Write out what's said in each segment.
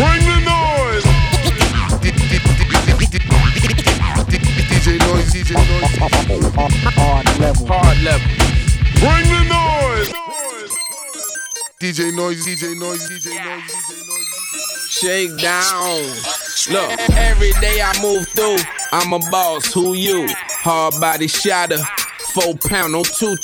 Bring the noise. DJ noise, DJ noise. Hard level. Hard level. Bring the noise. DJ noise, DJ noise, DJ noise, DJ noise. Shake down. Look, every day I move through, I'm a boss. Who you? Hard body shotter. Four pound on two.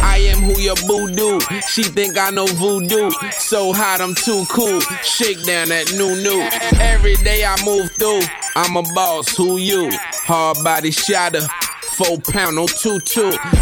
I am who your boo do. She think I know voodoo. So hot, I'm too cool. Shake down that new new. Every day I move through, I'm a boss. Who you? Hard body shotter. Four pound on two.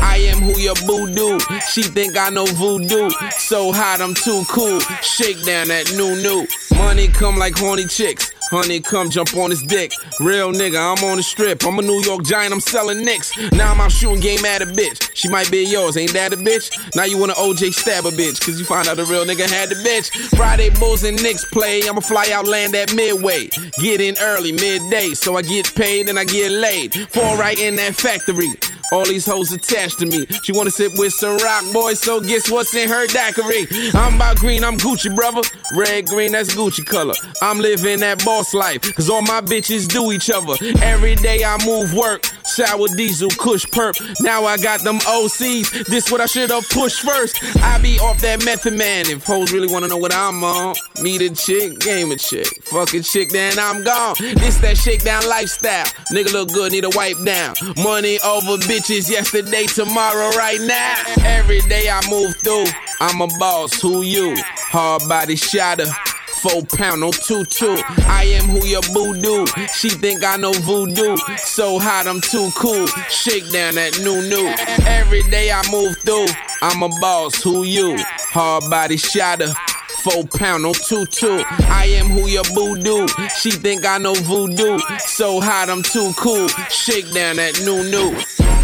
I am who your boo do. She think I know voodoo. So hot, I'm too cool. Shake down that new new. Money come like horny chicks. Honey, come jump on his dick. Real nigga, I'm on the strip. I'm a New York giant, I'm selling nicks. Now I'm out shooting game at a bitch. She might be yours, ain't that a bitch? Now you wanna OJ stab a bitch, cause you find out the real nigga had the bitch. Friday Bulls and Knicks play, I'ma fly out, land at Midway. Get in early, midday, so I get paid and I get laid. Fall right in that factory. All these hoes attached to me. She wanna sit with some rock boys, so guess what's in her daiquiri? I'm about green, I'm Gucci, brother. Red, green, that's Gucci color. I'm living that boss life, cause all my bitches do each other. Every day I move work. Sour diesel, kush perp. Now I got them OCs. This what I should have pushed first. I be off that method man. If hoes really wanna know what I'm on, meet a chick, game a chick. Fuck a chick, then I'm gone. This that shakedown lifestyle. Nigga look good, need a wipe down. Money over bitches yesterday, tomorrow, right now. Every day I move through. I'm a boss, who you? Hard body shotter. Four pound on two two. I am who your boo do. She think I know voodoo. So hot, I'm too cool. Shake down that new new. Every day I move through. I'm a boss. Who you? Hard body shotter. Four pound on two two. I am who your boo do. She think I know voodoo. So hot, I'm too cool. Shake down that new new.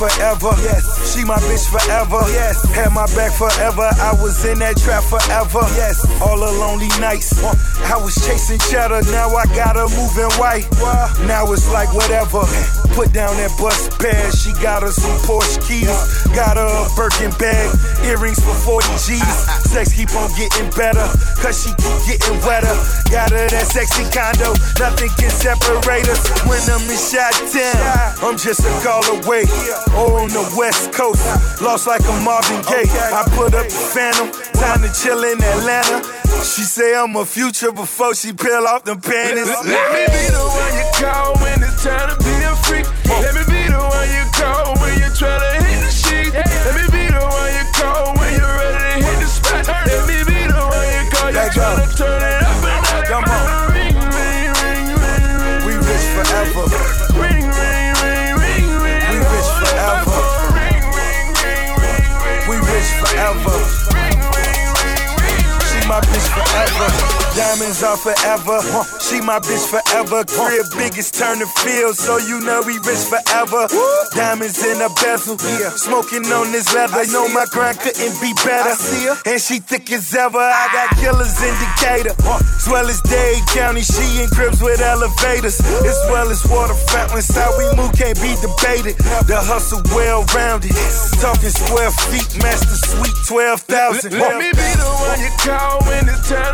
Forever. Yes. She my bitch forever. Yes. Had my back forever. I was in that trap forever. Yes. All the lonely nights. I was chasing cheddar. Now I got her moving white. Now it's like whatever. Put down that bus pad. She got her some Porsche keys. Got her a Birkin bag. Earrings for 40 G's. Sex keep on getting better. Cause she keep getting wetter. Got her that sexy condo. Nothing can separate us. When I'm in shot town. I'm just a call away. Or on the west coast. Lost like a Marvin Gaye. I put up the phantom. Time to chill in Atlanta. She say I'm a future before she peel off them panties. Let me be the one you call when it's time to be a freak. Let me be the one you call when you're trying to hit the sheet. Let me be the one you call when you're ready to hit the spot. Let me be the one you call, you're trying to turn it forever. Diamonds are forever. She my bitch forever. Crib biggest turn the field, so you know we rich forever. Diamonds in a bezel. Smoking on this leather. I know my grind couldn't be better. And she thick as ever. I got killers in Decatur. As well as Dade County. She in cribs with elevators. As well as water fountains. How we move can't be debated. The hustle well rounded. Talking square feet, master sweet 12,000. Let me be the one you call when it's time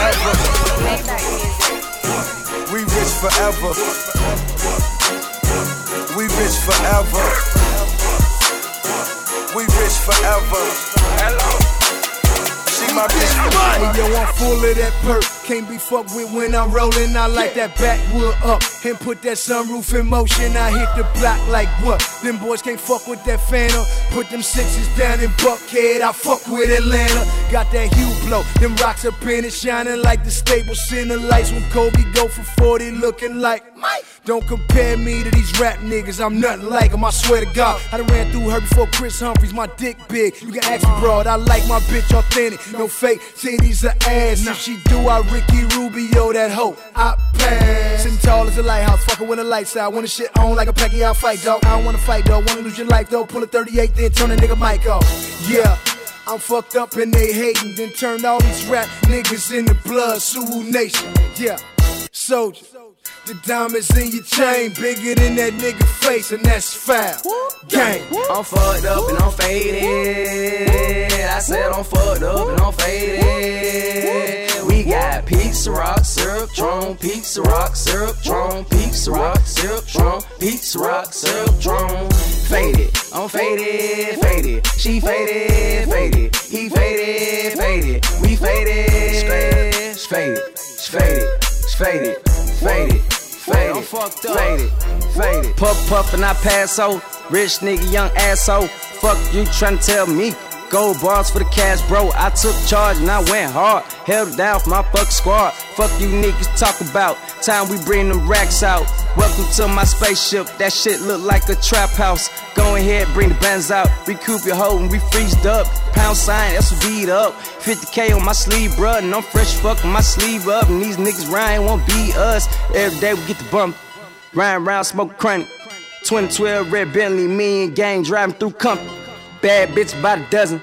forever. We rich forever. We rich forever. We we rich forever. Hello my bitch Hey yo, I'm full of that perk. Can't be fucked with when I'm rolling. I like that backwood up and put that sunroof in motion. I hit the block like what? Them boys can't fuck with that phantom. Put them sixes down in Buckhead. I fuck with Atlanta. Got that hue blow. Them rocks up in it, shining like the Staples Center lights when Kobe go for 40, looking like Mike. Don't compare me to these rap niggas, I'm nothing like them, I swear to God. I done ran through her before Kris Humphries, my dick big. You can ask broad, I like my bitch authentic. No fake titties or ass. If she do, I Ricky Rubio that hoe. I pass. Sitting tall as a lighthouse, fucking when the lights out. When the shit on like a packy, I'll fight, dog. I don't wanna fight, though. Wanna lose your life, though. Pull a 38, then turn a nigga mic off. Yeah. I'm fucked up and they hating, then turn all these rap niggas into blood, Suwu Nation. Yeah, soldier. The diamonds in your chain bigger than that nigga face, and that's foul. Gang. I'm fucked up and I'm faded. I said I'm fucked up and I'm faded. We got pizza rock, syrup, tron, pizza rock, syrup, tron, pizza rock, syrup, tron, pizza rock, syrup, tron. Faded, I'm faded, faded. She faded, faded. He faded, faded. We faded, faded, faded, faded, faded faded, I'm fucked up. faded, faded. Puff puff and I pass out. Rich nigga, young asshole. Fuck you tryna tell me. Gold bars for the cash, bro. I took charge and I went hard. Held down for my fuck squad. Fuck you niggas talk about. Time we bring them racks out. Welcome to my spaceship. That shit look like a trap house. Go ahead, bring the bands out. Recoup your hoe and we freezed up. Pound sign, that's what beat up. 50k on my sleeve, bruh. And I'm fresh fucking my sleeve up. And these niggas Ryan won't beat us. Every day we get the bump. Ryan round, smoke chronic. 2012 red Bentley, me and gang driving through company. Bad bitch by the dozen.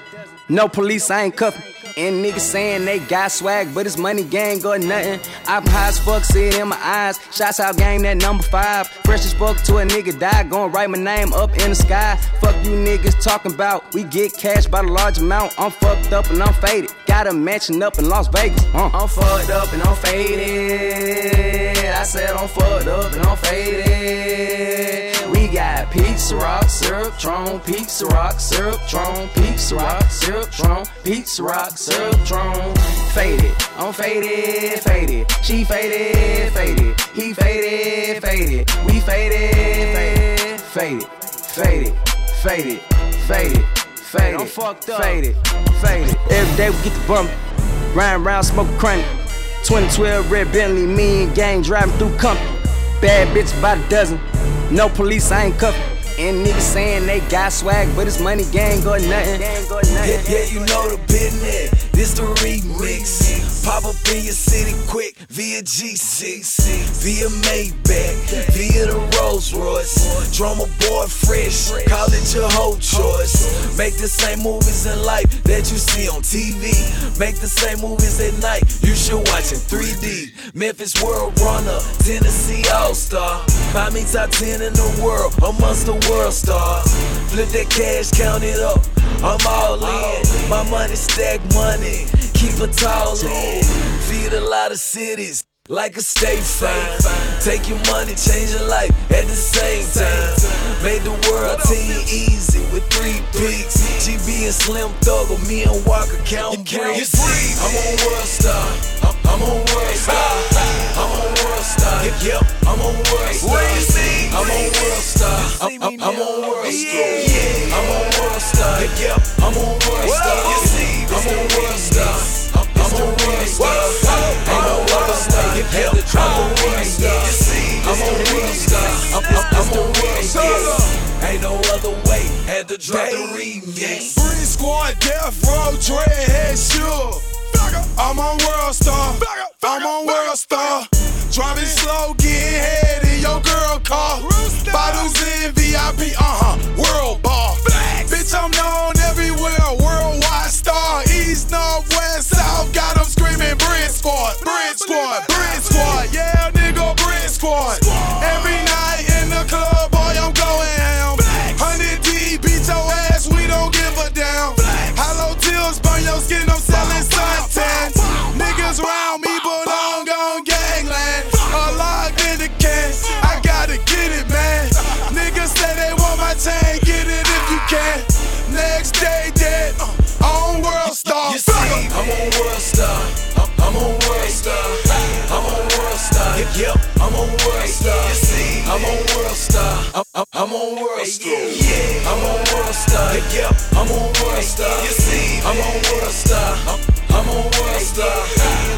No police, I ain't cuffin'. And niggas saying they got swag, but it's money gang or nothing. I'm high as fuck, see it in my eyes. Shots out gang, that number five. Fresh as fuck to a nigga die, gon' write my name up in the sky. Fuck you niggas talking about, we get cash by the large amount. I'm fucked up and I'm faded. Got a mansion up in Las Vegas. Uh. I'm fucked up and I'm faded. I said I'm fucked up and I'm faded got pizza rock, syrup, tron, pizza rock, syrup, tron, pizza rock, syrup, tron, pizza rock, syrup, tron. Faded, I'm faded, faded. She faded, faded. He faded, faded. We faded, faded, faded, faded, faded, faded. Faded. I'm fucked up. Faded, faded. Every day we get the bump. Riding around, smoking chronic. 2012 red Bentley, me and gang driving through company. Bad bitch by the dozen. No police, I ain't cuffin'. And niggas saying they got swag, but it's money gang or nothing. Yeah, yeah, you know the business. This the remix. Pop up in your city quick via G6, via Maybach, via the Rolls Royce. Drama boy fresh, call it your whole choice. Make the same movies in life that you see on TV. Make the same movies at night, you should watch in 3D. Memphis World Runner, Tennessee All Star. Find me top 10 in the world amongst the world stars. Flip that cash, count it up. I'm all in. My money stack money. Keep a tall in. Feed a lot of cities like a state fine. Take your money, change your life at the same time. Made the world team easy with three peaks. GB and Slim Thug, or me and Walker count bricks. I'm on World Star. I'm a World Star. I'm a World Star. Yep, I'm a World Star. I'm a World Star. I'm on World Star. Drop the remix. Free squad, death row, dreadhead, sure. I'm on World Star. I'm on World Star. Driving slow, on World Star. I'm on World Star. Yep, I'm on World Star. You see, I'm on World Star. I'm, on World Star.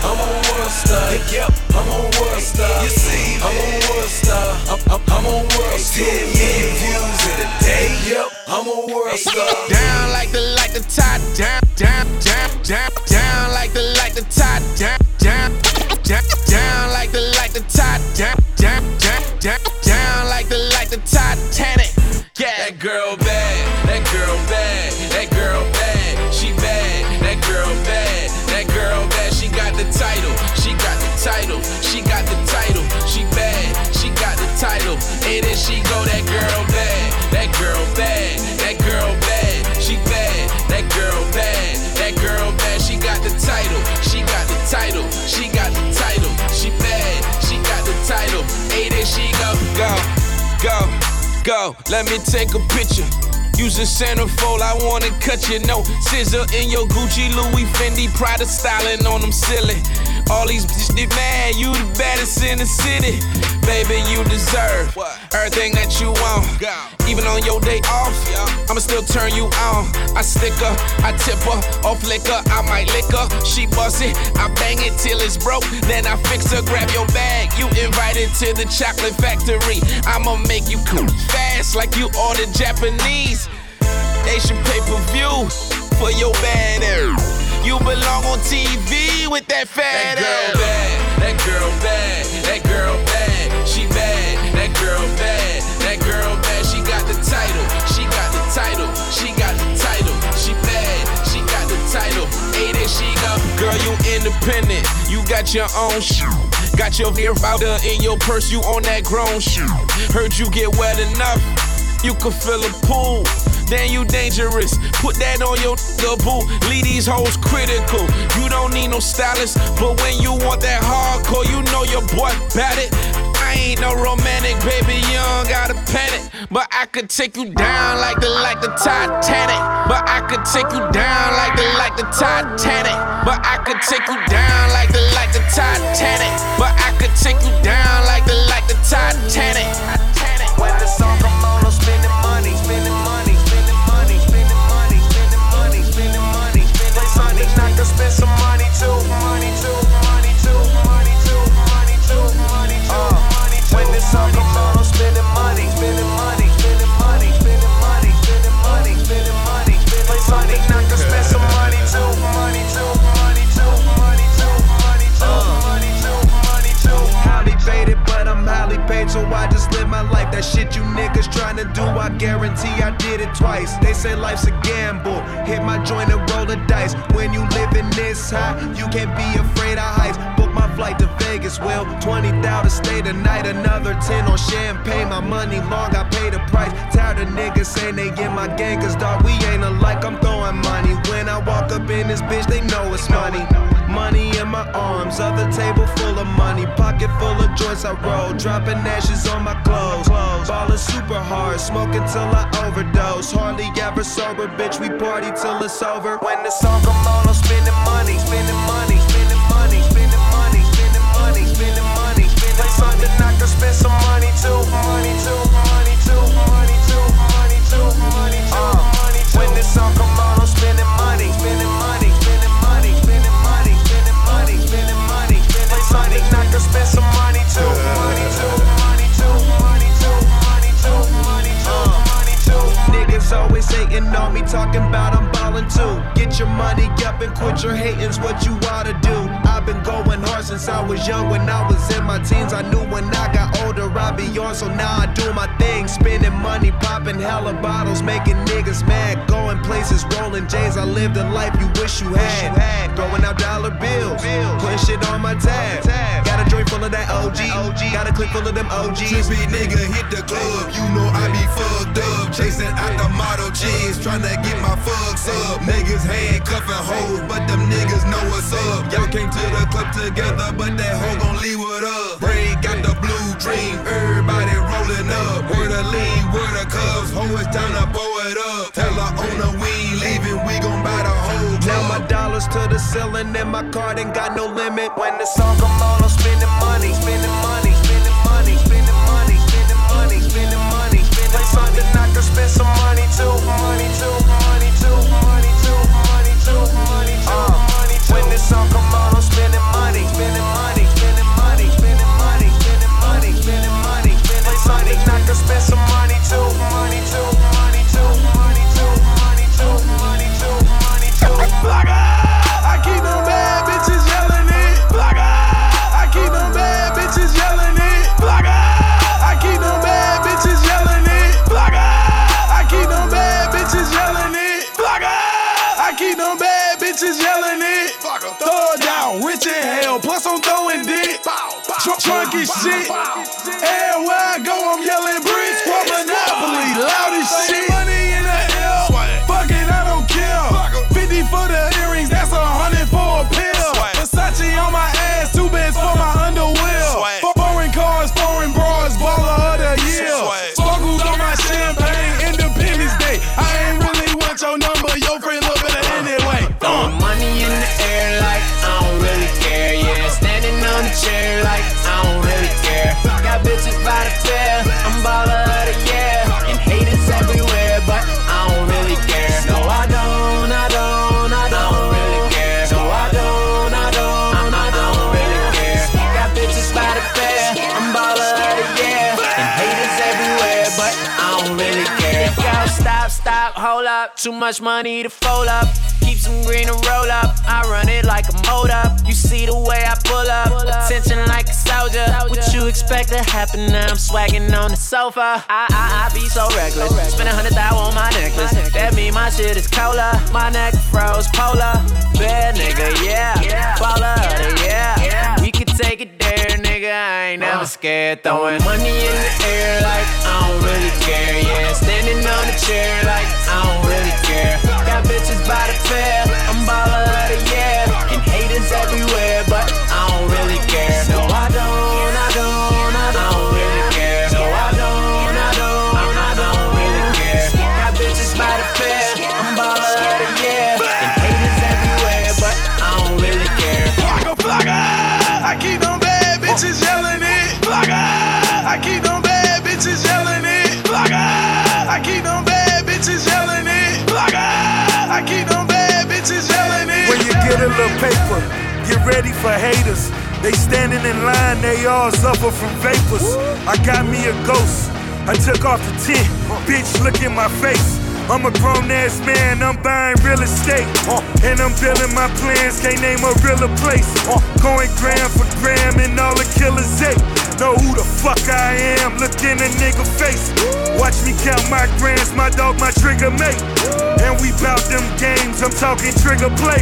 I'm on World Star. Yep, I'm on World Star. You see, I'm on World Star. I'm on World Star. 10 million views in a day. Yep, I'm on World Star. Let me take a picture. Using centerfold, I wanna cut you. No scissor in your Gucci, Louis, Fendi, Prada styling on them silly. All these bitches they mad, you the baddest in the city. Baby, you deserve everything that you want. Even on your day off, I'ma still turn you on. I stick her, I tip her, off liquor, I might lick her. She bust it, I bang it till it's broke. Then I fix her, grab your bag. You invited to the chocolate factory. I'ma make you cool fast like you ordered Japanese. Asian pay per view for your bad. You belong on TV with that fat That girl ass. bad, that girl bad, independent. You got your own shoe. Got your hair powder in your purse. You on that grown shoe. Heard you get wet enough. You could fill a pool. Then you dangerous. Put that on your nigga boo. Leave these hoes critical. You don't need no stylist. But when you want that hardcore, you know your boy bad it. I ain't no romantic, baby. You don't gotta panic. But I could take you down like the like the Titanic. But I could take you down like the like the Titanic. But I could take you down like the like the Titanic. But I could take you down like the like the Titanic. When the song come on, I'm spending money, spending money, spending money, spending money, spending money, spending money. Play something I can spend some so I just live my life. That shit you niggas trying to do, I guarantee I did it twice. They say life's a gamble. Hit my joint and roll the dice. When you living this high, you can't be afraid of heights. Book my flight to Vegas, well, 20,000 to stay tonight. Another 10 on champagne. My money long, I pay the price. Tired of niggas saying they in my gang, cause dog, we ain't alike. I'm throwing money. When I walk up in this bitch, they know it's money. Money in my arms, other table full of money, pocket full of joints I roll, dropping ashes on my clothes. Ballin' super hard, smoking till I overdose. Hardly ever sober, bitch, we party till it's over. When the song come on, I'm spending money, spending money, spending money, spending money, spending money, spending money. Play something I can spend some money too, money too, money too, money too, money too, money too, money too. When the song come talking about I'm ballin' too. Get your money up and quit your hatin's what you oughta do. I've been going hard since I was young. When I was in my teens, I knew when I got older I'd be on. So now I do my spending money, popping hella bottles, making niggas mad, going places, rolling J's. I lived a life you wish you had. Throwing out dollar bills, putting shit on my tab. Got a joint full of that OG, got a clip full of them OGs. Trippy nigga hit the club, you know I be fucked up. Chasing out the model chicks, tryna get my fucks up. Niggas handcuffing hoes, but them niggas know what's up. Y'all came to the club together, but that hoe gon' leave with us. It's time to blow it up. Tell her owner we ain't leaving, we gon' buy the whole club. Now my dollars to the ceiling, and my card ain't got no limit. When the song come on, I'm spending money, spending money, spending money, spending money, spending money, spending money. Play something I can spend some money too, money too, money too, money too, money too, money too, money too. When this song come on, I'm spending money, spending money, Too much money to fold up. Keep some green and roll up. I run it like a up. You see the way I pull up. Attention like a soldier. What you expect to happen now? I'm swagging on the sofa. I, I, I be so reckless. Spend a hundred thou on my necklace. That mean my shit is cola. My neck froze polar. Bad nigga, yeah. Baller, yeah. We could take it there. I ain't never uh. scared. Throwing money in the air like I don't really care. Yeah, standing on the chair like I don't really care. Got bitches by the pair. I'm baller of the year. And haters everywhere, bitches yelling it. Flocka. I keep bad bitches yelling it. When you get a little paper, get ready for haters. They standing in line, they all suffer from vapors. I got me a ghost. I took off the tent, bitch, look in my face. I'm a grown ass man, I'm buying real estate. And I'm building my plans, can't name a realer place. Going gram for gram and all the killers say. Know who the fuck I am, look in a nigga face. Watch me count my grams, my dog, my trigger mate. And we bout them games, I'm talking trigger play.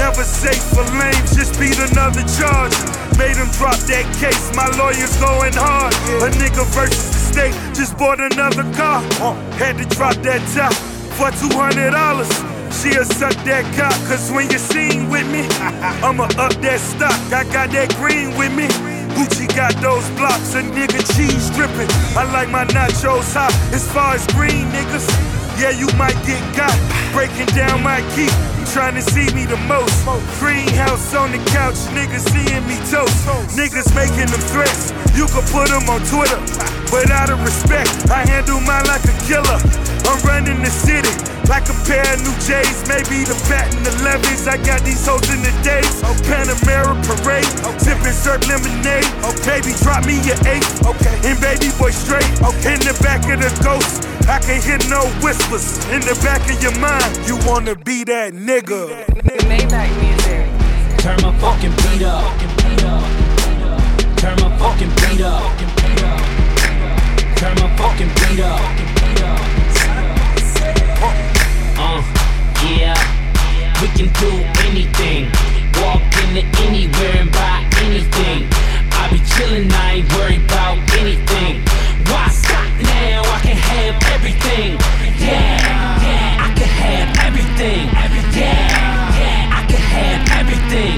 Never safe for lames, just beat another charge. Made him drop that case, my lawyer's going hard. A nigga versus the state, just bought another car. Uh, had to drop that top for $200. She'll suck that cock, cause when you're seen with me, I'ma up that stock. I got that green with me. Gucci got those blocks, a nigga cheese dripping. I like my nachos hot. As far as green niggas, yeah, you might get got. Breaking down my key, trying to see me the most. Greenhouse on the couch, niggas seeing me toast. Niggas making them threats, you can put them on Twitter. But out of respect, I handle mine like a killer. I'm running the city like a pair of new J's, maybe the patent 11s. I got these hoes in the days. Panamera parade, sipping syrup lemonade. Baby, drop me your eight. Okay. And baby boy straight. Okay. In the back of the ghost, I can hear no whispers. In the back of your mind, you wanna be that nigga. Maybach music. Turn my fucking beat up. Turn my fucking beat up. Turn my fucking beat up. Uh, yeah, we can do anything. Walk into anywhere and buy anything. I be chillin', I ain't worried about anything. Why stop now? I can have everything. Yeah, yeah, I can have everything. Yeah, yeah, I can have everything.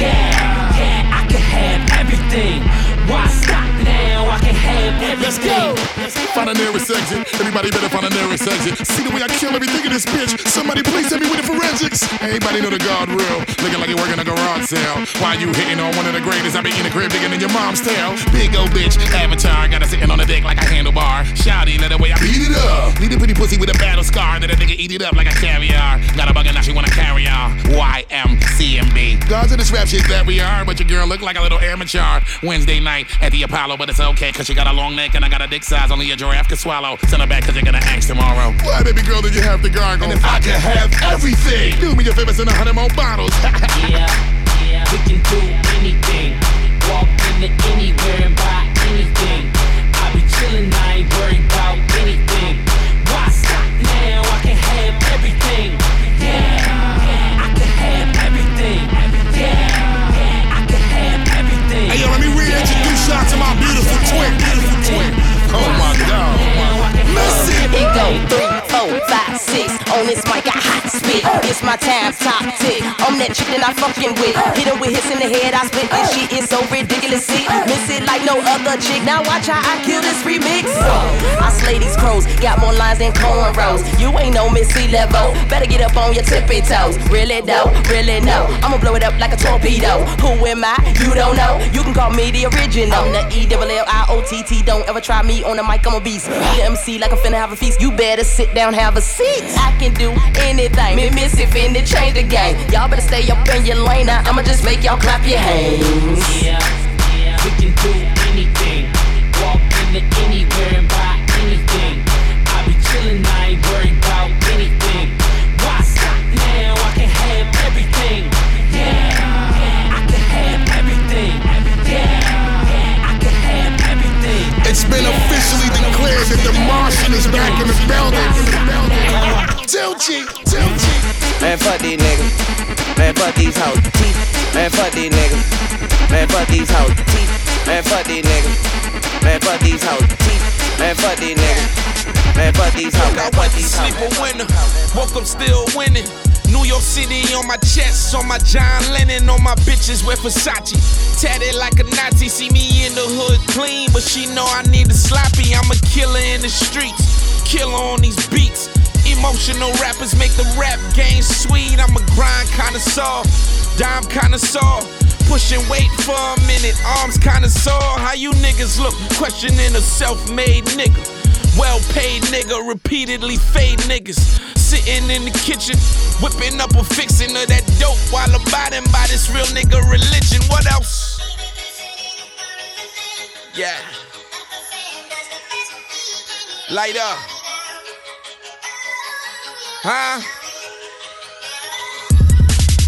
Yeah, yeah, I can have everything. Why stop? I can have everything. Find the nearest exit. Everybody better find the nearest exit. See the way I kill everything in this bitch. Somebody please tell me with the forensics. Anybody know the God real? Looking like you working a garage sale. Why you hitting on one of the greatest? I be in the crib digging in your mom's tail. Big old bitch, avatar. Got her sitting on the dick like a handlebar. Shouty, let the way I beat it up. Need a pretty pussy with a battle scar. Let a nigga eat it up like a caviar. Got a bugger now she wanna carry on. YMCMB. Gods of this rap shit that we are, but your girl look like a little amateur. Wednesday night at the Apollo, but it's okay, cause she got a long neck and I got a dick size only a giraffe can swallow. Send her back cause you're gonna ask tomorrow. Why, baby girl, did you have to gargle? And if I could have everything, do me a favor, send a hundred more bottles. yeah, yeah, we can do anything. Walk into anywhere and buy anything. That chick that I fucking with. Hit him with hits in the head, I spit this shit. It's so ridiculous, see. Miss it like no other chick. Now watch how I kill this remix. I slay these crows, got more lines than cornrows. You ain't no Missy level. Better get up on your tippy toes. Really though, really no. I'ma blow it up like a torpedo. Who am I? You don't know. You can call me the original. I'm the E double L I O T T. Don't ever try me on the mic. I'm a beast. Be the MC like I'm finna have a feast. You better sit down, have a seat. I can do anything. Me miss it finna change the game. Y'all better stay up in your lane. Now I'ma just make y'all clap your hands. Yeah, yeah, we can do anything. Walk into anywhere and buy anything. I be chillin', I ain't worried about anything. Why stop now? I can have everything. Yeah, I can have everything. Yeah, I can have everything. It's been officially declared that the Martian is back in the building. Tilchy, Tilchy. Man, fuck these niggas. Man, fuck these hoes. Man, fuck these niggas. Man, fuck these hoes. Man, fuck these niggas. Man, fuck these hoes. Man, fuck these niggas. Man, fuck these hoes. I went to sleep a winner, woke up still winning. New York City on my chest, on my John Lennon, on my bitches wear Versace. Tatted like a Nazi, see me in the hood clean, but she know I need a sloppy. I'm a killer in the streets, killer on these beats. Emotional rappers make the rap game sweet. I'm a grind kind of connoisseur, dime kind of connoisseur. Pushing weight for a minute, arms kinda sore. How you niggas look, questioning a self-made nigga. Well paid nigga, repeatedly fade niggas. Sitting in the kitchen, whipping up a fixin' of that dope while abiding by this real nigga religion. What else? Yeah. Light up. Huh?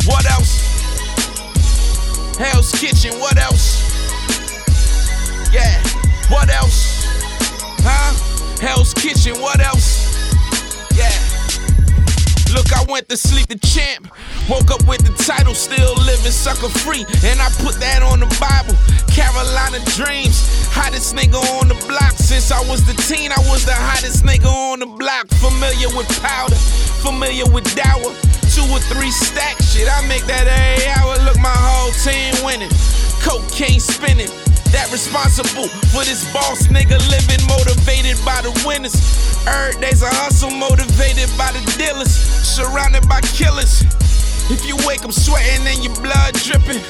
What else? Hell's Kitchen, what else? Yeah, what else? Huh? Hell's Kitchen, what else? Yeah. Look, I went to sleep the champ. Woke up with the title, still living sucker free. And I put that on the Bible. Carolina Dreams. Hottest nigga on the block. Since I was the teen, I was the hottest nigga on the block. Familiar with powder, familiar with dower. Two or three stack shit. I make that every hour. Look, my whole team winning. Cocaine spinning. That responsible for this boss nigga living motivated by the winners. Every day's a hustle motivated by the dealers, surrounded by killers. If you wake up sweating and your blood dripping,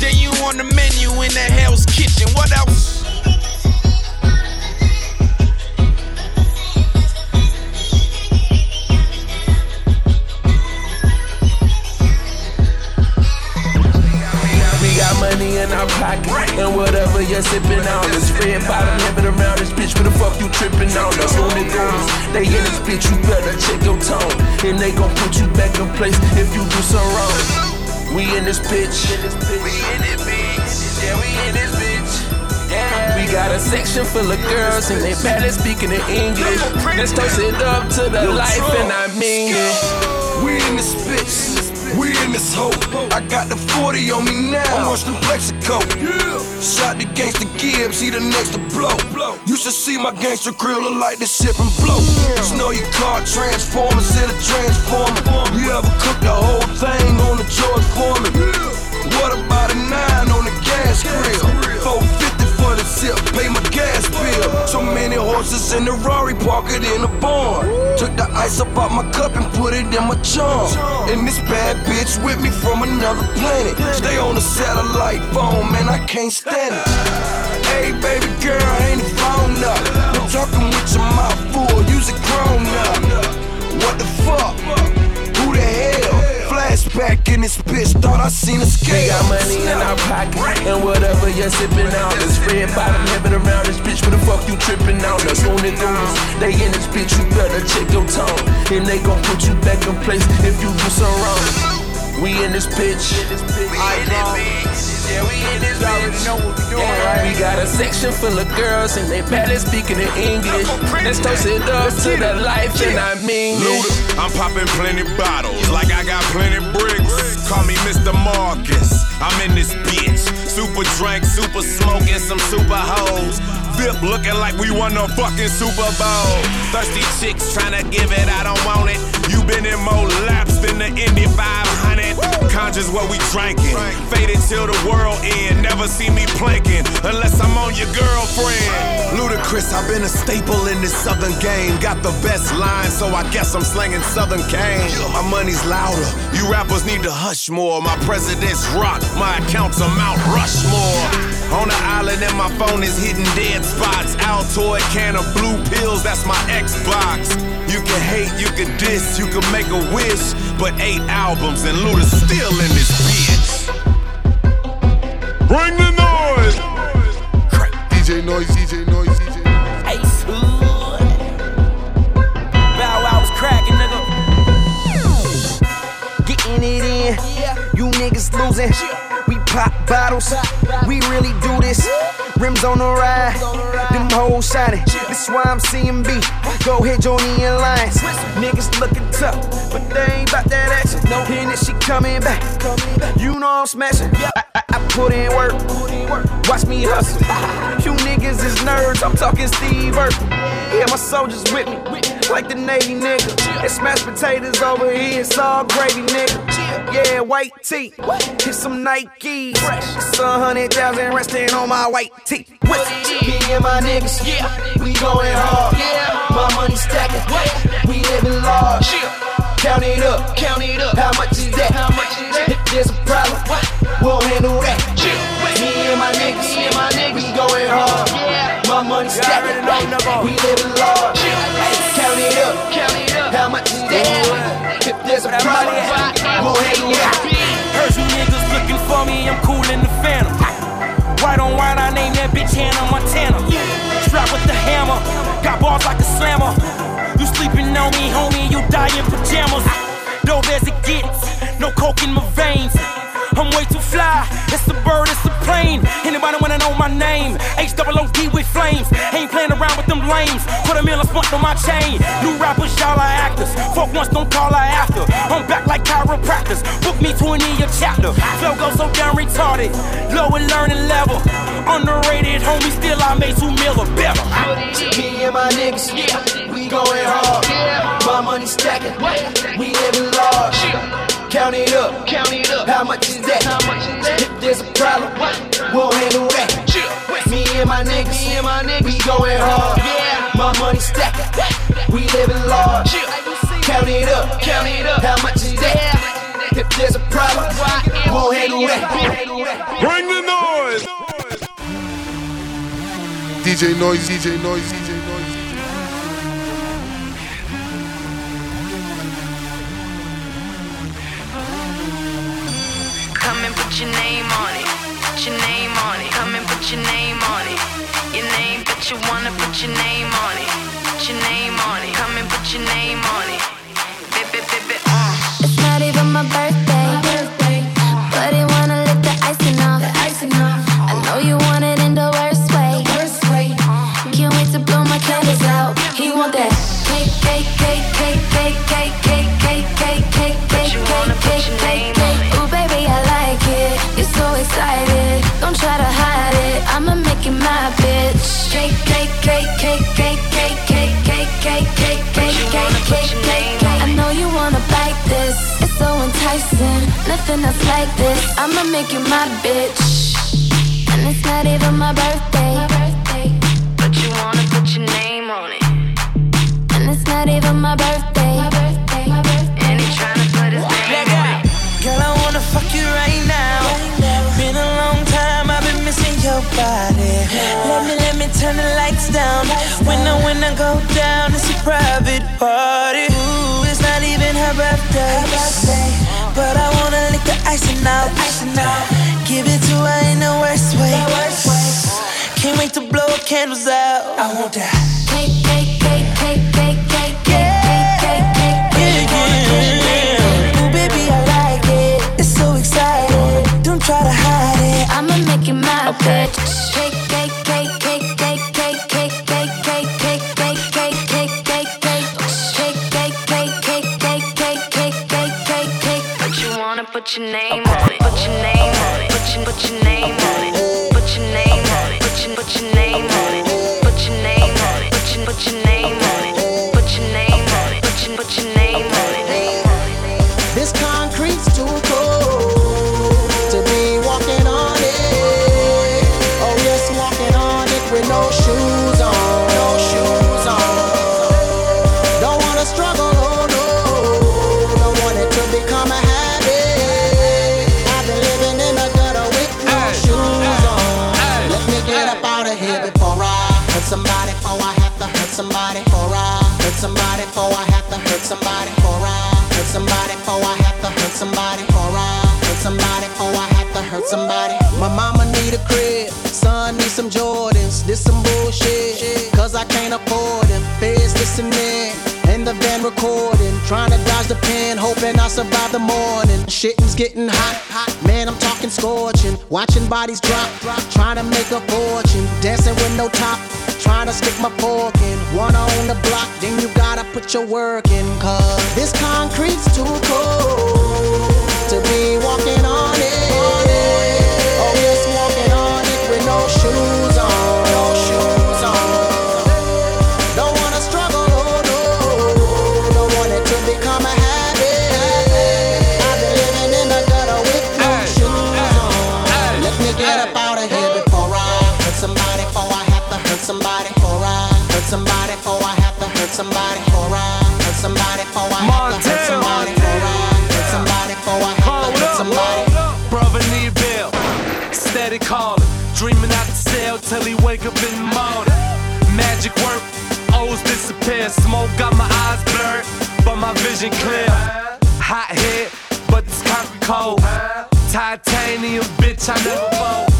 then you on the menu in that Hell's Kitchen. What else? And whatever you're sipping on is red bottom living around this bitch. What the fuck you tripping on? Who they goons. They in this bitch, you better check your tone, and they gon' put you back in place if you do some wrong. We in this bitch. We in this bitch. Yeah, we in this bitch. Yeah. We got a section full of girls and they barely speaking in English. Let's toast it up to the life and I mean it. This hoe. I got the 40 on me now. I'm watching Plaxico. Shot the gangster Gibbs, he the next to blow. You should see my gangster grill look like this shit from blow. Snow your car transformers in a transformer. You ever cook the whole thing on the George Foreman? What about a nine on the gas grill? 450 the pay my gas bill. So many horses in the Rari, park it in the barn. Took the ice up out my cup and put it in my charm. And this bad bitch with me from another planet. Stay on the satellite phone, man, I can't stand it. Hey, baby girl, ain't it phone up? I'm talking with your mouth full, use a grown up. What the fuck? Flashback in this bitch, thought I seen a scale. We got money in our pocket, and whatever you're sipping out is red bottom heaven around this bitch. What the fuck you tripping out? No Looney Tunes, they in this bitch, you better check your tone. And they gon' put you back in place if you do some wrong. We in this bitch. Yeah, we in this bitch. Know what we doing, right? We got a section full of girls and they barely speaking in English. Let's toast it up to the life and I mean Luda, I'm popping plenty bottles like I got plenty bricks. Call me Mr. Marcus. I'm in this bitch. Super drink, super smoking, some super hoes. VIP looking like we won the fucking Super Bowl. Thirsty chicks trying to give it, I don't want it. You been in more laps than the Indy 500. Woo! Conjures what we drinking. Faded till the world end. Never see me planking unless I'm on your girlfriend. Ludacris, I've been a staple in this southern game. Got the best line, so I guess I'm slanging southern cane. My money's louder. You rappers need to hush more. My president's rock, my accounts are Mount Rushmore. On the island and my phone is hitting dead spots. Altoid can of blue pills, that's my Xbox. You can hate, you can diss, you can make a wish, but eight albums and Luda's still in this Hoes shining. This why I'm seeing B. Go ahead, join the alliance. Niggas looking tough, but they ain't about that action. No and she coming back. You know I'm smashing. I, I, I put in work. Watch me hustle. You niggas is nerds. I'm talking Steve Irwin. Yeah, my soldiers with me. Like the Navy nigga. It's mashed potatoes over here. It's all gravy, nigga. Yeah, white tee. Hit some Nikes. It's a hundred thousand resting on my white tee. With me and my niggas. Yeah, we going hard. Yeah, my money stacking. We living large. Count it up, count it up. How much is that? How much is that? If there's a problem, we'll handle that. Me and my niggas, me and my niggas, we going hard. Yeah, my money stacking, we living large. Count it up, count it up. How much is that? If there's a problem, we'll handle that. Heard you niggas looking for me, I'm cool in the phantom. White on white, I name that bitch Hannah Montana. Strapped with the hammer, got balls like a slammer. You sleeping on me, homie, you die in pajamas. Dope as it gets, no coke in my veins. I'm way too fly, it's a bird, it's a plane. Name? H double O D with flames. Ain't playing around with them lames. Put a million spunk on my chain. New rappers, y'all are actors. Fuck once, don't call her after. I'm back like chiropractors. Book me to an year chapter. Flow go so down retarded. Low Lower learning level. Underrated, homie, still I made two mil or better. Me and my niggas, we going hard. My money stacking, we living large. Count it up, count it up. How much is that? How much is that? If there's a problem, we'll handle that. Me and my niggas, me and my niggas, we going hard. Yeah, my money stacking, we living large. Count it up, count it up. How much is that? If there's a problem, we'll handle that. Bring the noise. DJ Noise, DJ Noise, DJ Noise. Come and put your name on it. Put your name you wanna put your name on it. Put your name on it. Come and put your name on it. nothing else like this. I'ma make you my bitch. And it's not even my birthday. My birthday. But you wanna put your name on it. And it's not even my birthday. My birthday. My birthday. And he's trying to put his name Let on it. Girl, I wanna fuck you right now. right now. Been a long time, I've been missing your body. Yeah. Let me, let me turn the lights down. Lights when down. I, when I go down, it's a private party. Ooh, it's not even her birthday. Her birthday icing out. Icing out. Give it to her in the worst way. Can't wait to blow candles out. I want that cake, cake, cake, cake, cake, cake, cake, cake, cake. Yeah, yeah, yeah. Ooh, baby, I like it. It's so exciting. Don't try to hide it. I'ma make you my okay. bitch. Somebody. Before I have to hurt somebody. Somebody. Before I hurt somebody. Before I have to hurt somebody. My mama need a crib. Son need some Jordans. This some bullshit. Cause I can't afford them. Feds listening. In the van recording. Trying to dodge the pen. Hoping I survive the morning. Shit's getting hot. hot. Man, I'm talking scorching. Watching bodies drop. drop trying to make a fortune. Dancing with no top. Trying to stick my fork in. One on the block. Then you gotta put your work in. Cause this concrete's too cold to be walking on it. Somebody. Before I hurt somebody. Have to hurt somebody. Before I hurt somebody. Have to hurt somebody. Brother need bill, steady calling, dreaming out the cell till he wake up in the morning. Magic work, O's disappear, smoke got my eyes blurred, but my vision clear. Hot head, but this concrete cold. Titanium, bitch, I never fold.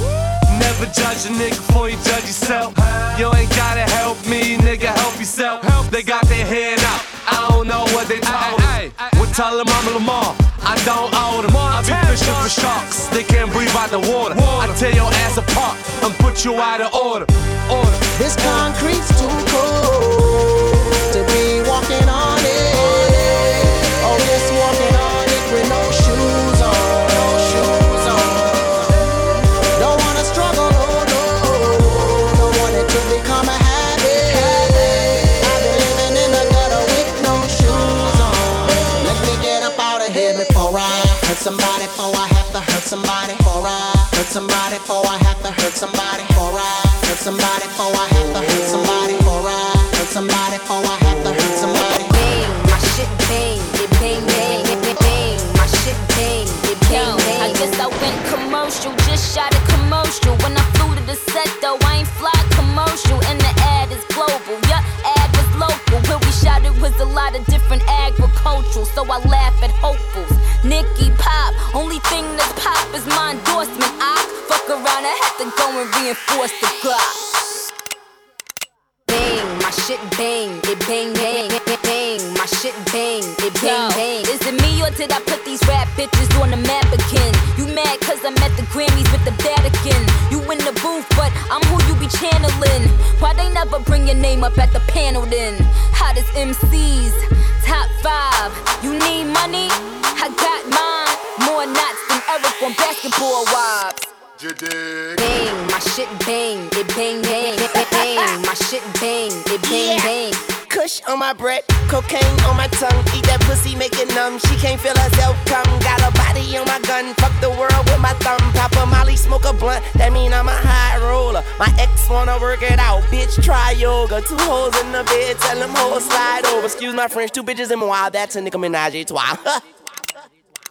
Never judge a nigga before you judge yourself. You ain't gotta help me, nigga, help yourself. They got their head out, I don't know what they told them. Well, tell them I'm Lamar, I don't owe them. I be fishing for sharks, they can't breathe out the water. I tear your ass apart and put you out of order. Order. This concrete's too cold to be walking on it. Oh, yes, somebody. Before I hurt somebody. Before I have to hurt somebody. Before I hurt somebody. Before I have to hurt somebody. Before I hurt somebody. Before I have to hurt somebody. Bang, my shit bang, it bang, bang, it bang, bang, my shit bang, it bang, bang. I guess I went commercial, just shot a commercial. When I flew to the set though, I ain't fly commercial, and the ad is global. Yeah, ad was local. Where we shot it was a lot of different bitches on the map again? You mad cause I'm at the Grammys with the Vatican? You in the booth, but I'm who you be channeling. Why they never bring your name up at the panel then? Hottest MCs, top five. You need money? I got mine. More knots than Eric on basketball wives. Bang, my shit bang, it bang bang, bang, bang, my shit bang, it bang bang. Kush on my breath, cocaine on my tongue. Eat that pussy, make it numb. She can't feel herself come. On my gun. Fuck the world with my thumb. Pop a molly, smoke a blunt. That mean I'm a high roller. My ex wanna work it out. Bitch, try yoga. Two holes in the bed. Tell them hoes slide over. Excuse my French. Two bitches in my wild. That's a Nicki Minaj. It's wild.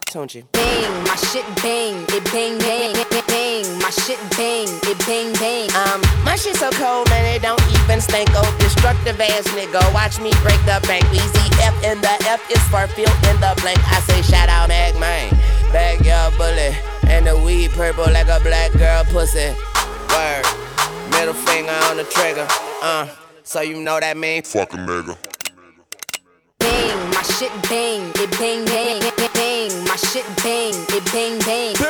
Tunchi. Bang, my shit bang, it bang bang, bang, my shit bang, it bang bang. Um, my shit so cold, man, it don't even stink. Oh, destructive ass nigga, watch me break the bank. Easy F in the F is for fill in the blank. I say shout out Mag Man, backyard bully, and the weed purple like a black girl pussy. Word, middle finger on the trigger. Uh, so you know that mean fuck a nigga. Bang, my shit bang, it bang bang, bang, my shit bang, it bang bang, bang,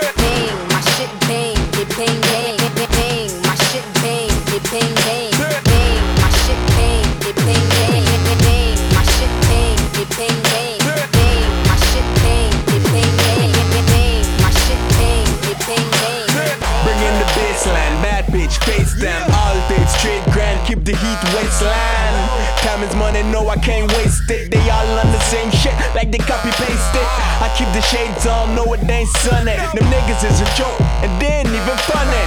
down. All day straight grand, keep the heat waistline. Time is money, no, I can't waste it. They all on the same shit, like they copy paste it. I keep the shades on, no, it ain't sunny. Them niggas is a joke, and they ain't even funny.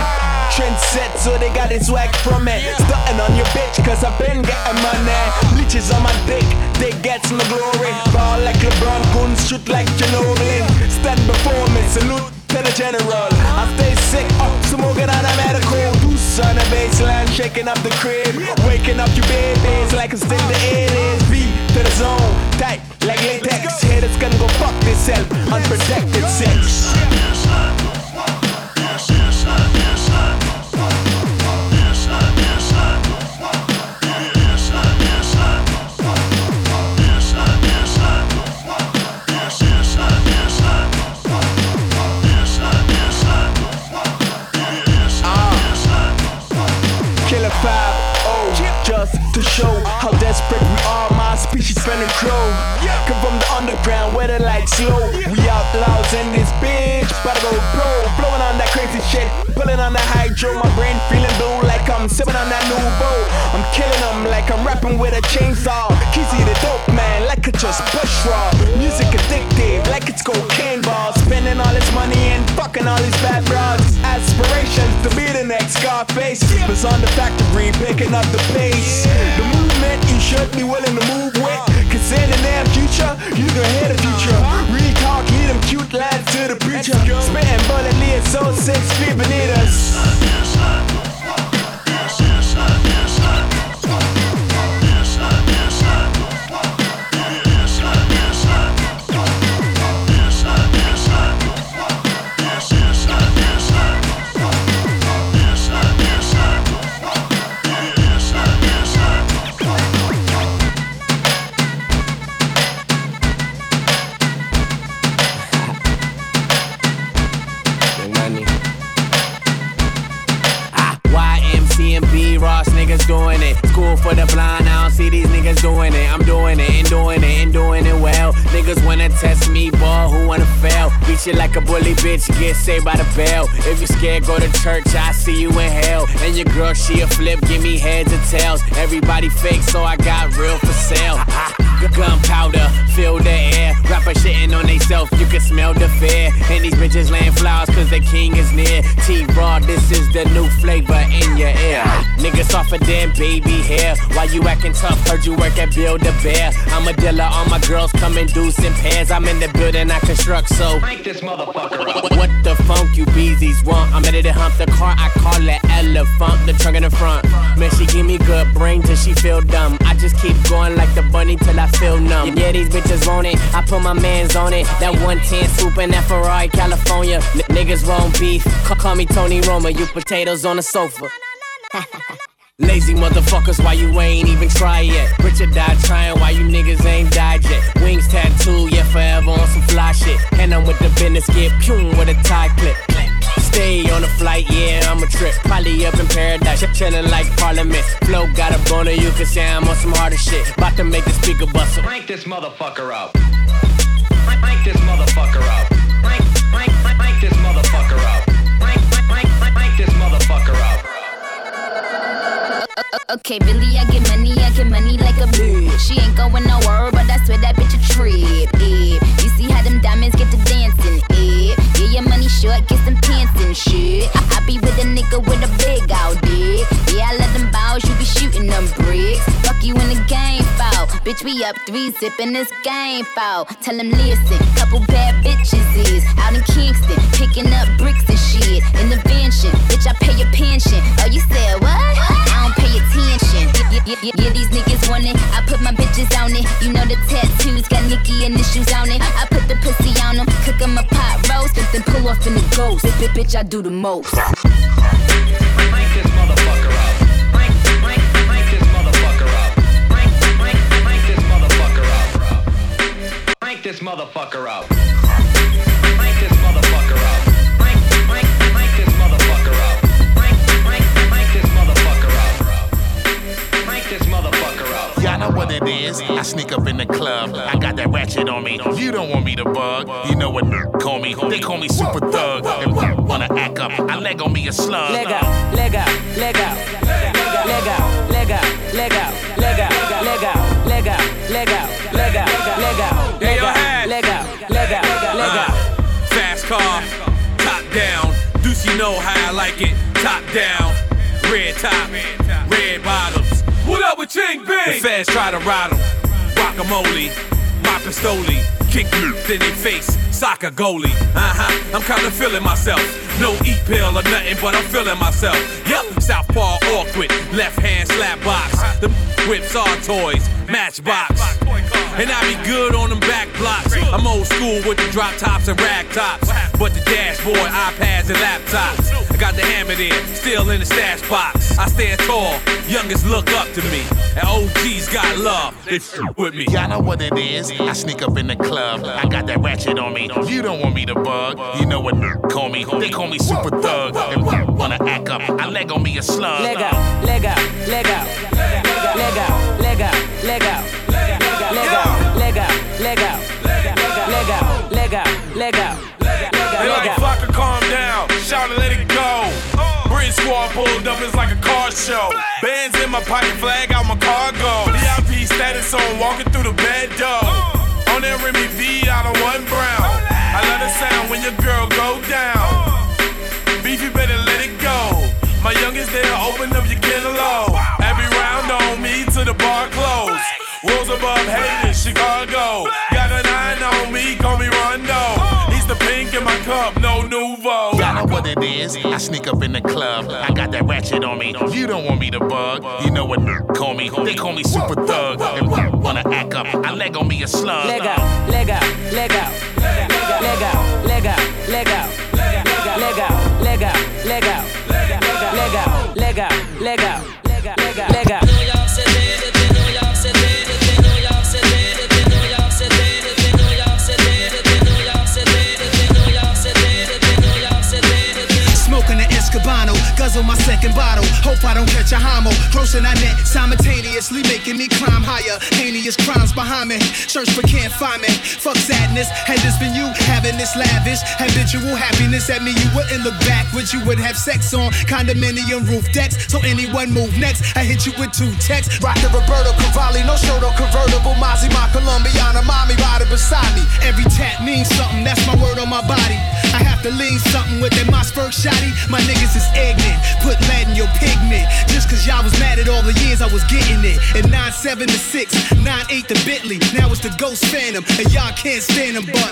Trend set, so they got it swag from it. Stunting on your bitch, cause I've been getting money. Leeches on my dick, they get no glory. Ball like LeBron, guns shoot like Ginobili. Stand before me, salute to the general. I stay sick, up, smoking on a medical. Loose on the baseline, shaking up the crib. Waking up your babies like it's still the 80s. B to the zone, tight like latex. Haters gonna go fuck themselves, unprotected sex. Just to show how desperate we are. My species finna grow. Come from the underground where the lights low. We outlaws in this bitch, better go pro. Blowing on that crazy shit, pulling on that hydro. My brain feeling blue like I'm sipping on that new bowl. I'm killing them like I'm rapping with a chainsaw. Kizzy the dope man, like I just push raw. Music addictive, like it's cocaine balls. Spending all this money and fucking all these bad bras. Aspirations to be the next Scarface. Was on the factory, picking up the pace. The movement you should be willing to move with. Cause in the near future, you can hear the future. Real talk, lead them cute lads to the preacher. Spitting bullet lead so six feet beneath us. You like a bully bitch, get saved by the bell. If you scared, go to church, I see you in hell. And your girl, she a flip, give me heads and tails. Everybody fake, so I got real for sale. Gunpowder, fill the air. Rapper shitting on theyself, you can smell the fear. And these bitches laying flowers cause the king is near. T Raw, this is the new flavor in your ear. Niggas off of damn baby hair. Why you acting tough? Heard you work at Build a Bear. I'm a dealer, all my girls come in deuce in pairs. I'm in the building, I construct, so. Crank this motherfucker up. What, what the funk you beezies want? I'm ready to hump the car, I call it elephant, the trunk in the front. Man, she give me good brain till she feel dumb. I just keep going like the bunny till I feel numb. Yeah, these bitches want it, I put my mans on it. That 110 swoop in that Ferrari, California. N- niggas won't beef, call, call me Tony Roma, you potatoes on the sofa. Lazy motherfuckers, why you ain't even try yet? Richard died trying, why you niggas ain't died yet? Wings tattoo, yeah, forever on some fly shit. And I'm with the business, get pum with a tie clip. Stay on the flight, yeah, I'm a trip. Probably up in paradise, chillin' like Parliament. Flow got a boner, you can say I'm on some harder shit. About to make the speaker bustle. Crank this motherfucker up. Crank, this motherfucker up. Okay, Billy, I get money, I get money like a bitch. She ain't going nowhere, but I swear that bitch a trip. Eh. You see how them diamonds get to dancing? Eh. Yeah, your money short, get some pants and shit. I, I be with a nigga with a big out dick. Yeah, I let them bows, you be shooting them bricks. Fuck you in the game, foul. Bitch, we up three zipping this game foul. Tell him listen, couple bad bitches is out in Kingston, picking up bricks and shit. In the mansion, bitch, I pay your pension. Oh, you said what? Don't pay attention. Yeah, yeah, yeah, these niggas want it. I put my bitches on it. You know the tattoos got Nicki initials on it. I put the pussy on them, cook them a pot roast, then pull off in the ghost. Bitch, bitch, I do the most. Crank this motherfucker up. Y'all know what it is. I sneak up in the club. I got that ratchet on me. You don't want me to bug. You know what n- call me? They call me super thug. And n- wanna act up. I leg on me a slug. Leg out, leg out, leg out, leg out, leg out, leg out, leg out, leg out, leg out, leg out, leg out, leg out, leg out, Hey, yo, Haz. leg out, leg out, leg out. Uh, fast car, top down. Deuce, you know how I like it. Top down, red top, red bottoms. What up with Ching Bing? The feds try to ride 'em. Guacamole, my pistoli, kick you in their face. Soccer goalie, uh huh. I'm kinda feeling myself. No eat pill or nothing, but I'm feeling myself. Yep, southpaw awkward, left hand slap box. The whips are toys, matchbox. And I be good on them back blocks. I'm old school with the drop tops and rag tops. But the dashboard, iPads, and laptops. I got the hammer there, still in the stash box. I stand tall, youngest look up to me. And OGs got love, they f with me. Y'all know what it is. I sneak up in the club. I got that ratchet on me. You don't want me to bug. You know what n- call me? They call me super thug. And n- wanna act up. I leg on me a slug. Leg out, leg out, leg out, leg out, leg out, leg out, leg out, leg out, leg out, leg out, leg out, leg out, leg out, They like fucker, pulled up, it's like a car show. Bands in my pocket, flag out my cargo. VIP status on, walking through the bed door. On that Remy V out of one brown. I love the sound when your girl go down. Beef, you better let it go. My youngest there, open up your cantaloupe. Every round on me to the bar close. Rolls above haters, Chicago. Is. I sneak up in the club. I got that ratchet on me. You don't want me to bug. You know what call me? They call me super thug. And wanna act up. I leg on me a slug. leg out, leg out, leg out, leg out, leg out, leg out, leg out, leg out, leg out, leg out, leg out, leg out, leg out, guzzle my second bottle. Hope I don't catch a homo. Grossing I net simultaneously, making me climb higher. Heinous crimes behind me. Search but can't find me. Fuck sadness. Had this been you having this lavish, habitual happiness at me, you wouldn't look back, backwards. You would have sex on condominium roof decks. So anyone move next, I hit you with two texts. Rock the Roberto Cavalli, no show, no convertible. Mozzie, my Colombiana, mommy, riding beside me. Every tap means something, that's my word on my body. I have to lean something with that Mossberg shotty. My niggas is ignorant, put lead in your pigment. Just cause y'all was mad at all the years I was getting it. And 9-7 to 6, 9-8 to Bentley. Now it's the Ghost Phantom, and y'all can't stand them, but.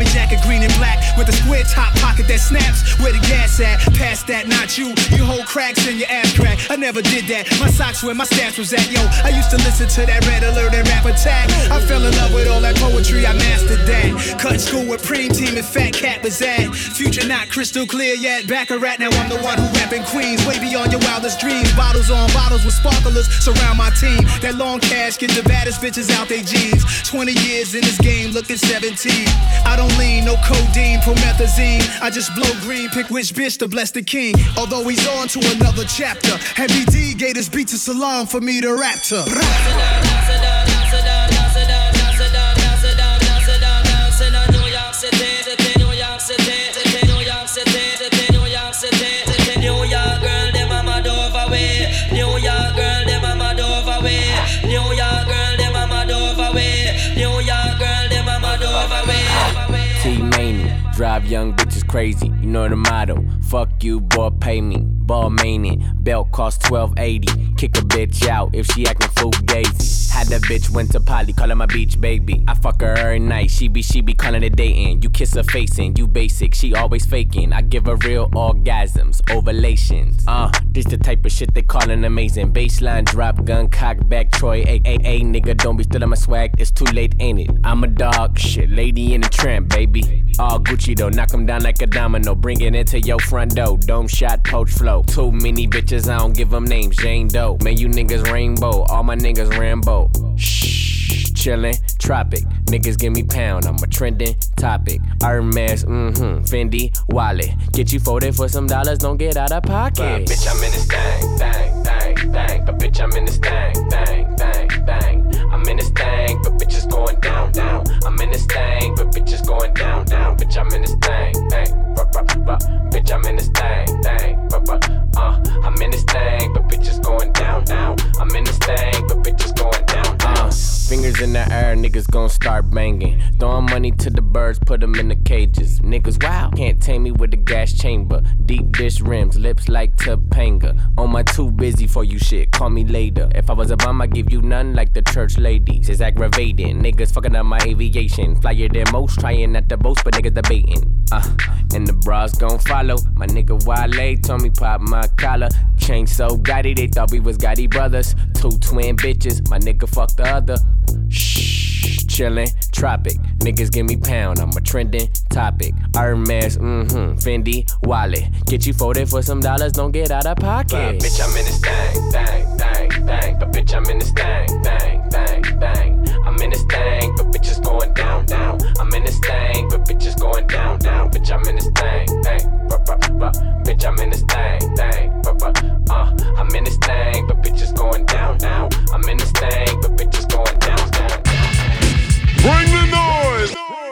Army jacket green and black with a square top pocket that snaps. Where the gas at? Past that, not you. You hold cracks in your ass crack. I never did that. My socks where my stats was at. Yo, I used to listen to that red alert and rap attack. I fell in love with all that poetry. I mastered that. Cut school with Preem Team and Fat Cat was at. Future not crystal clear yet. Back a rat. Now I'm the one who Queens. Way beyond your wildest dreams. Bottles on bottles with sparklers surround my team. That long cash get the baddest bitches out they jeans. 20 years in this game, looking 17. I don't lean, no codeine, promethazine. I just blow green, pick which bitch to bless the king. Although he's on to another chapter. Heavy D gave beat to Salaam for me to rap to. Young bitch is crazy. You know the motto. Fuck you, boy, pay me. Ball mainin', belt cost 1280. Kick a bitch out if she actin' fugazi. Had that bitch went to Polly, call her my beach baby. I fuck her every night, she be she be callin' it dating. You kiss her face facing, you basic, she always faking. I give her real orgasms, ovulations. Uh, this the type of shit they callin' amazing. Baseline drop, gun cock back, Troy, a a a nigga, don't be stealing my swag, it's too late, ain't it? I'm a dog, shit, lady in the tramp, baby. All Gucci though, knock knock 'em down like a domino, bring it into your front door. Dome shot, poach flow. Too many bitches, I don't give 'em names, Jane Doe. Man, you niggas rainbow, all my niggas Rambo. Shh, chillin', tropic. Niggas give me pound, I'm a trending topic. Hermes, mm-hmm, Fendi, wallet. Get you folded for some dollars, don't get out of pocket. But bitch, I'm in this thing, thing, thing, thing. But bitch, I'm in this thing, thing, thing, thing. I'm in this thing, but bitch, it's going down, down. I'm in this thing, but bitch, it's going down, down. Bitch, I'm in this thing, thing, buh, buh, buh. Bitch, I'm in this thing, thing, buh, buh. Uh, I'm in this thing, but bitch, it's going down, down. I'm in this thing, but bitch, it's going down. Uh, fingers in the air, niggas gon' start banging. Throwing money to the birds, put them in the cages. Niggas, wow, can't tame me with the gas chamber. Deep dish rims, lips like Topanga. On my too busy for you shit, call me later. If I was a bum, I'd give you none like the church ladies. It's aggravating. Niggas fucking up my aviation. Flyer than most, trying at the boast, but niggas debating. Uh, and the bras gon' follow. My nigga Wale told me pop my collar. Chain so gaudy, they thought we was Gotti brothers. Two twin bitches, my nigga fucked the other. Shh, chillin', tropic. Niggas give me pound, I'm a trending topic. Hermes, mm-hmm, Fendi, wallet. Get you folded for some dollars, don't get out of But pocket. bitch, I'm in this thing, thing, thing, thing. But bitch, I'm in this thing, thing, thing, thing. I'm in this thing, but bitch, it's going down, down. I'm in this thing, but bitch, it's going down, down. Bitch, I'm in this thing, thing, buh, buh, buh. Bitch, I'm in this thing, thing, going down now. I'm in this thing, but bitches going down, down, down. Bring the noise!